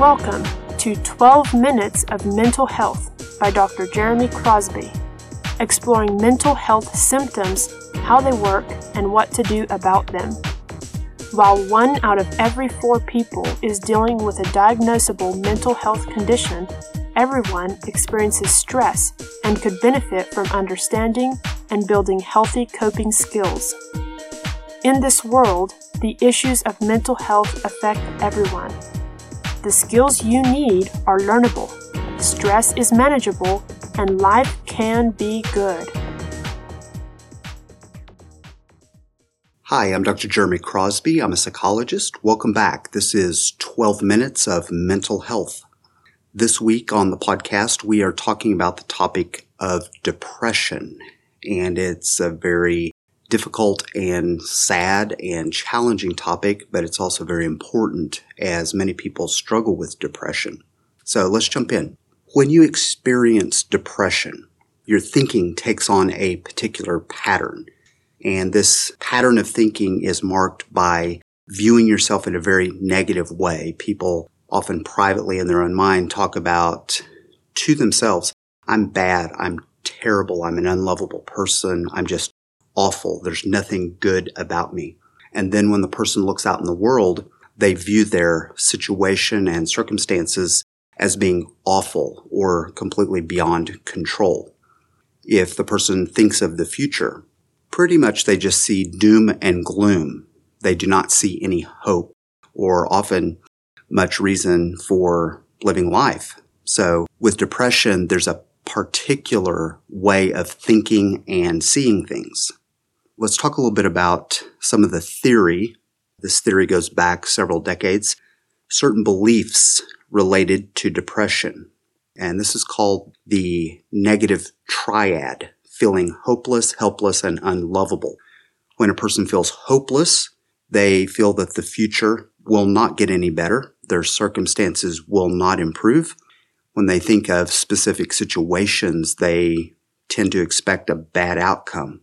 Welcome to 12 Minutes of Mental Health by Dr. Jeremy Crosby, exploring mental health symptoms, how they work, and what to do about them. While one out of every four people is dealing with a diagnosable mental health condition, everyone experiences stress and could benefit from understanding and building healthy coping skills. In this world, the issues of mental health affect everyone. The skills you need are learnable, stress is manageable, and life can be good. Hi, I'm Dr. Jeremy Crosby. I'm a psychologist. Welcome back. This is 12 minutes of mental health. This week on the podcast, we are talking about the topic of depression. And it's a very difficult and sad and challenging topic, but it's also very important as many people struggle with depression. So let's jump in. When you experience depression, your thinking takes on a particular pattern. And this pattern of thinking is marked by viewing yourself in a very negative way. People often privately in their own mind talk about to themselves, I'm bad, I'm terrible, I'm an unlovable person, I'm just awful. There's nothing good about me. And then when the person looks out in the world, they view their situation and circumstances as being awful or completely beyond control. If the person thinks of the future, pretty much they just see doom and gloom. They do not see any hope or often much reason for living life. So with depression, there's a particular way of thinking and seeing things. Let's talk a little bit about some of the theory. This theory goes back several decades. Certain beliefs related to depression. And this is called the negative triad, feeling hopeless, helpless, and unlovable. When a person feels hopeless, they feel that the future will not get any better. Their circumstances will not improve. When they think of specific situations, they tend to expect a bad outcome.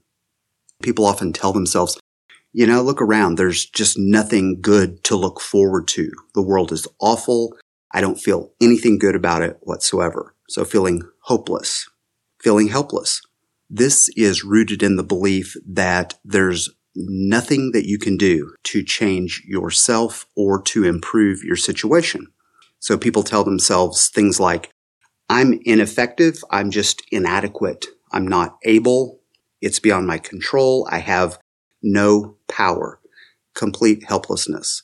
People often tell themselves, you know, look around. There's just nothing good to look forward to. The world is awful. I don't feel anything good about it whatsoever. So feeling hopeless, feeling helpless. This is rooted in the belief that there's nothing that you can do to change yourself or to improve your situation. So people tell themselves things like, I'm ineffective. I'm just inadequate. I'm not able. It's beyond my control. I have no power, complete helplessness.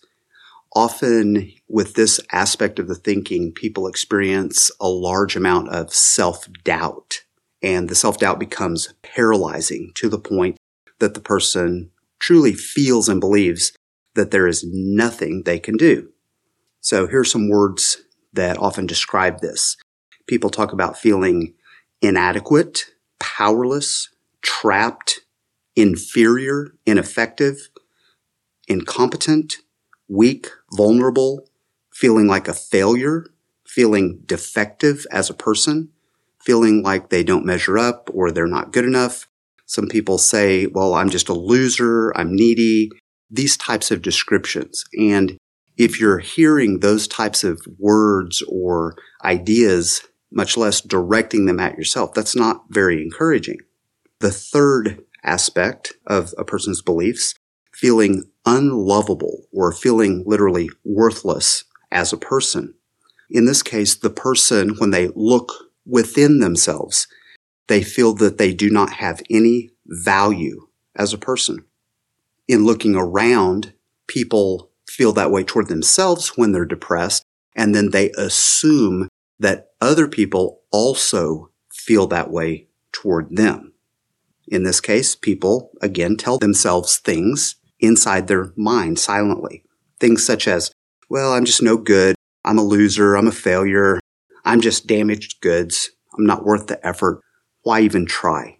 Often with this aspect of the thinking, people experience a large amount of self-doubt and the self-doubt becomes paralyzing to the point that the person truly feels and believes that there is nothing they can do. So here's some words that often describe this. People talk about feeling inadequate, powerless, trapped, inferior, ineffective, incompetent, weak, vulnerable, feeling like a failure, feeling defective as a person, feeling like they don't measure up or they're not good enough. Some people say, well, I'm just a loser, I'm needy, these types of descriptions. And if you're hearing those types of words or ideas, much less directing them at yourself, that's not very encouraging. The third aspect of a person's beliefs, feeling unlovable or feeling literally worthless as a person. In this case, the person, when they look within themselves, they feel that they do not have any value as a person. In looking around, people feel that way toward themselves when they're depressed, and then they assume that other people also feel that way toward them. In this case, people again tell themselves things inside their mind silently. Things such as, well, I'm just no good. I'm a loser. I'm a failure. I'm just damaged goods. I'm not worth the effort. Why even try?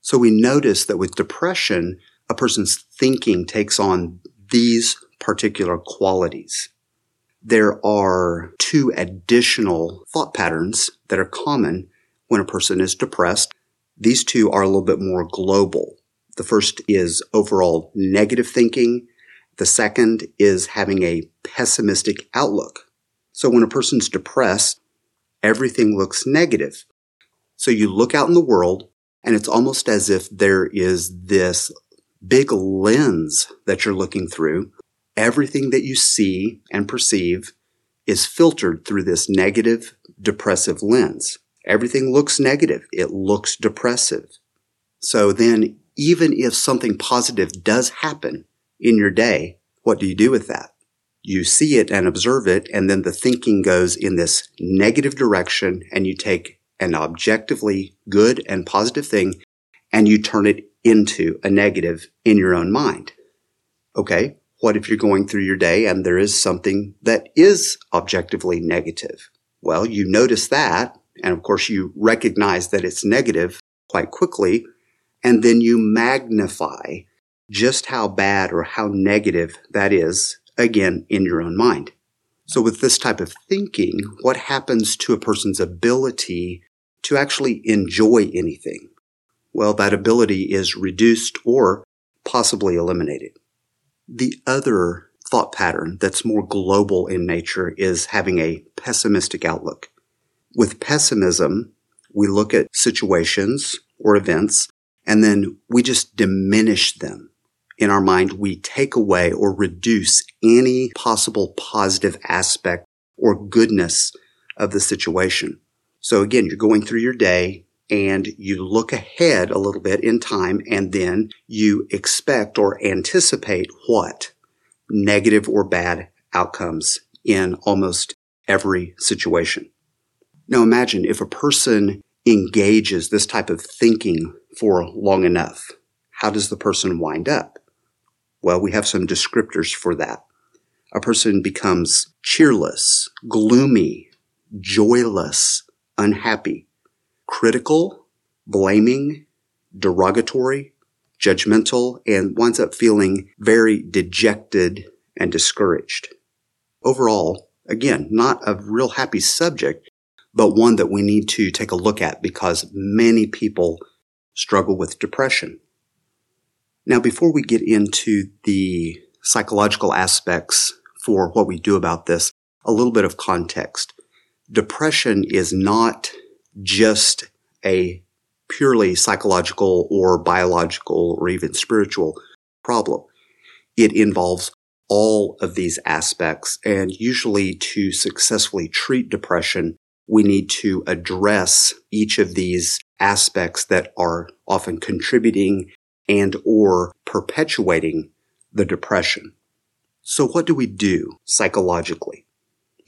So we notice that with depression, a person's thinking takes on these particular qualities. There are two additional thought patterns that are common when a person is depressed these two are a little bit more global. The first is overall negative thinking. The second is having a pessimistic outlook. So when a person's depressed, everything looks negative. So you look out in the world and it's almost as if there is this big lens that you're looking through. Everything that you see and perceive is filtered through this negative, depressive lens. Everything looks negative. It looks depressive. So then, even if something positive does happen in your day, what do you do with that? You see it and observe it, and then the thinking goes in this negative direction, and you take an objectively good and positive thing and you turn it into a negative in your own mind. Okay, what if you're going through your day and there is something that is objectively negative? Well, you notice that, and of course you recognize that it's negative quite quickly, and then you magnify just how bad or how negative that is, again, in your own mind. So with this type of thinking, what happens to a person's ability to actually enjoy anything? Well, that ability is reduced or possibly eliminated. The other thought pattern that's more global in nature is having a pessimistic outlook. With pessimism, we look at situations or events and then we just diminish them. In our mind, we take away or reduce any possible positive aspect or goodness of the situation. So again, you're going through your day and you look ahead a little bit in time and then you expect or anticipate what negative or bad outcomes in almost every situation. Now imagine if a person engages this type of thinking for long enough, how does the person wind up? Well, we have some descriptors for that. A person becomes cheerless, gloomy, joyless, unhappy, critical, blaming, derogatory, judgmental, and winds up feeling very dejected and discouraged. Overall, again, not a real happy subject, but one that we need to take a look at because many people struggle with depression. Now, before we get into the psychological aspects for what we do about this, a little bit of context depression is not just a purely psychological or biological or even spiritual problem. It involves all of these aspects. And usually to successfully treat depression, we need to address each of these aspects that are often contributing and or perpetuating the depression. So what do we do psychologically?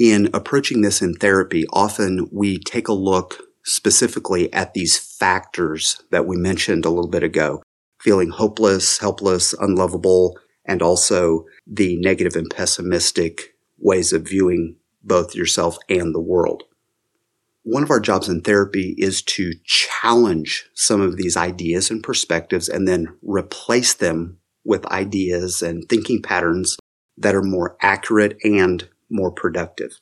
in approaching this in therapy, often we take a look specifically at these factors that we mentioned a little bit ago feeling hopeless, helpless, unlovable, and also the negative and pessimistic ways of viewing both yourself and the world. One of our jobs in therapy is to challenge some of these ideas and perspectives and then replace them with ideas and thinking patterns that are more accurate and more productive.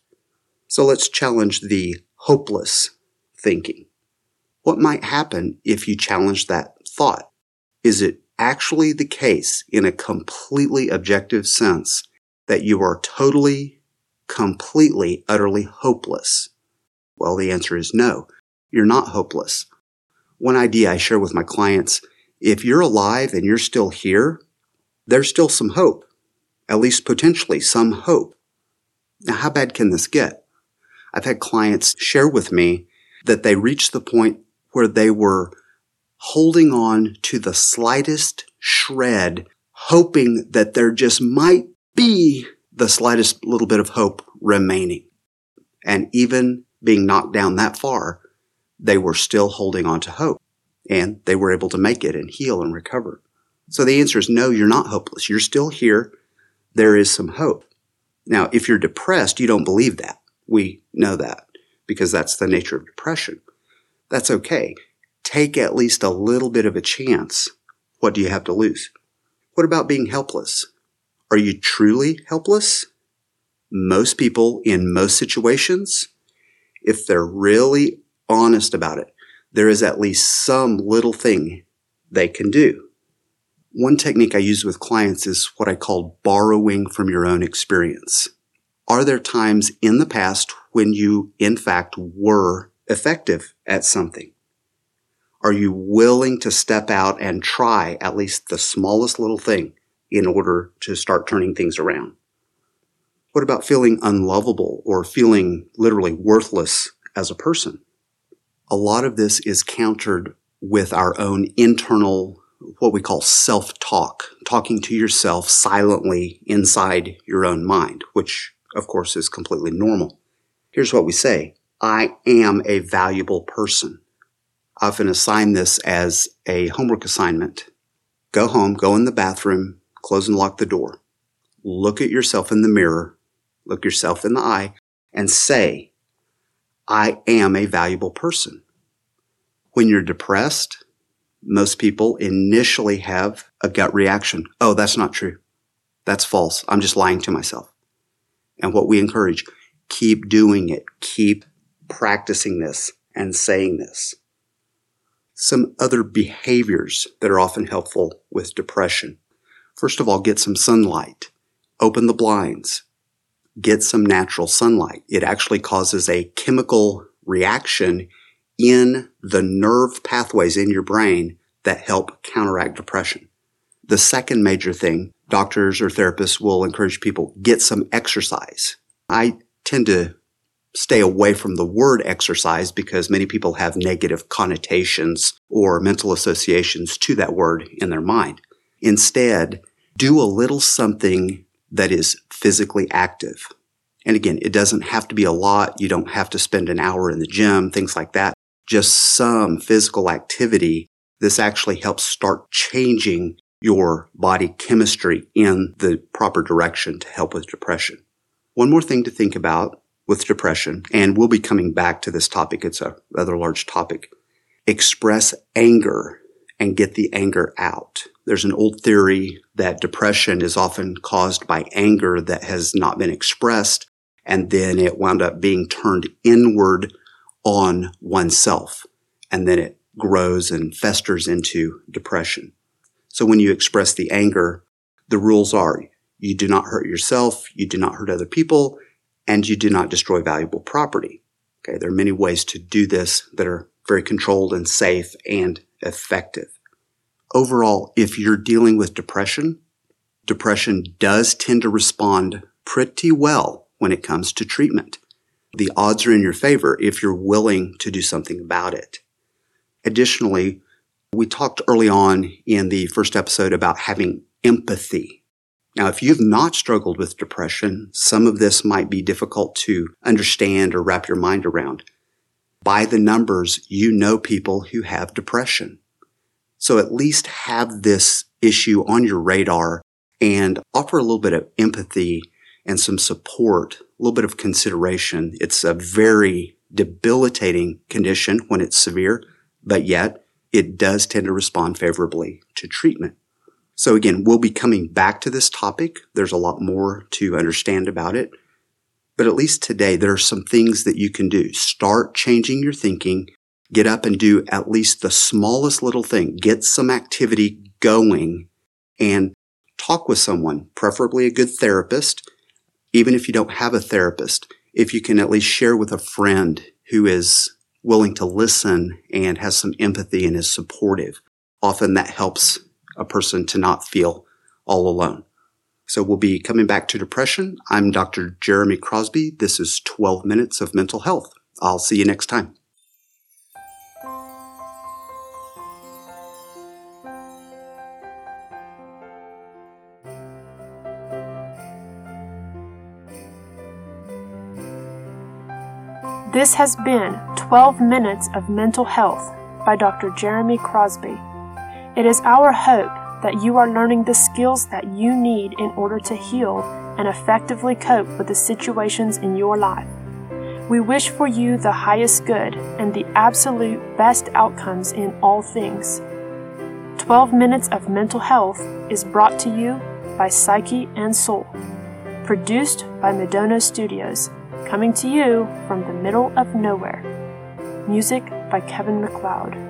So let's challenge the hopeless thinking. What might happen if you challenge that thought? Is it actually the case in a completely objective sense that you are totally, completely, utterly hopeless? Well, the answer is no. You're not hopeless. One idea I share with my clients, if you're alive and you're still here, there's still some hope. At least potentially some hope. Now, how bad can this get? I've had clients share with me that they reached the point where they were holding on to the slightest shred, hoping that there just might be the slightest little bit of hope remaining. And even being knocked down that far, they were still holding on to hope and they were able to make it and heal and recover. So the answer is no, you're not hopeless. You're still here. There is some hope. Now, if you're depressed, you don't believe that. We know that because that's the nature of depression. That's okay. Take at least a little bit of a chance. What do you have to lose? What about being helpless? Are you truly helpless? Most people in most situations, if they're really honest about it, there is at least some little thing they can do. One technique I use with clients is what I call borrowing from your own experience. Are there times in the past when you, in fact, were effective at something? Are you willing to step out and try at least the smallest little thing in order to start turning things around? What about feeling unlovable or feeling literally worthless as a person? A lot of this is countered with our own internal, what we call self talk, talking to yourself silently inside your own mind, which of course is completely normal. Here's what we say. I am a valuable person. I often assign this as a homework assignment. Go home, go in the bathroom, close and lock the door. Look at yourself in the mirror, look yourself in the eye, and say, I am a valuable person. When you're depressed, most people initially have a gut reaction. Oh, that's not true. That's false. I'm just lying to myself. And what we encourage, keep doing it. Keep practicing this and saying this. Some other behaviors that are often helpful with depression. First of all, get some sunlight. Open the blinds. Get some natural sunlight. It actually causes a chemical reaction in the nerve pathways in your brain that help counteract depression. The second major thing, doctors or therapists will encourage people get some exercise. I tend to stay away from the word exercise because many people have negative connotations or mental associations to that word in their mind. Instead, do a little something that is physically active. And again, it doesn't have to be a lot. You don't have to spend an hour in the gym, things like that. Just some physical activity. This actually helps start changing your body chemistry in the proper direction to help with depression. One more thing to think about with depression, and we'll be coming back to this topic. It's a rather large topic. Express anger and get the anger out. There's an old theory that depression is often caused by anger that has not been expressed, and then it wound up being turned inward on oneself, and then it grows and festers into depression. So when you express the anger, the rules are you do not hurt yourself, you do not hurt other people, and you do not destroy valuable property. Okay, there are many ways to do this that are very controlled and safe and effective. Overall, if you're dealing with depression, depression does tend to respond pretty well when it comes to treatment. The odds are in your favor if you're willing to do something about it. Additionally, we talked early on in the first episode about having empathy now, if you've not struggled with depression, some of this might be difficult to understand or wrap your mind around. By the numbers, you know people who have depression. So at least have this issue on your radar and offer a little bit of empathy and some support, a little bit of consideration. It's a very debilitating condition when it's severe, but yet it does tend to respond favorably to treatment. So again, we'll be coming back to this topic. There's a lot more to understand about it. But at least today, there are some things that you can do. Start changing your thinking. Get up and do at least the smallest little thing. Get some activity going and talk with someone, preferably a good therapist. Even if you don't have a therapist, if you can at least share with a friend who is willing to listen and has some empathy and is supportive. Often that helps a person to not feel all alone. So we'll be coming back to depression. I'm Dr. Jeremy Crosby. This is 12 Minutes of Mental Health. I'll see you next time. This has been 12 Minutes of Mental Health by Dr. Jeremy Crosby. It is our hope that you are learning the skills that you need in order to heal and effectively cope with the situations in your life. We wish for you the highest good and the absolute best outcomes in all things. 12 Minutes of Mental Health is brought to you by Psyche and Soul. Produced by Madonna Studios, coming to you from the middle of nowhere. Music by Kevin MacLeod.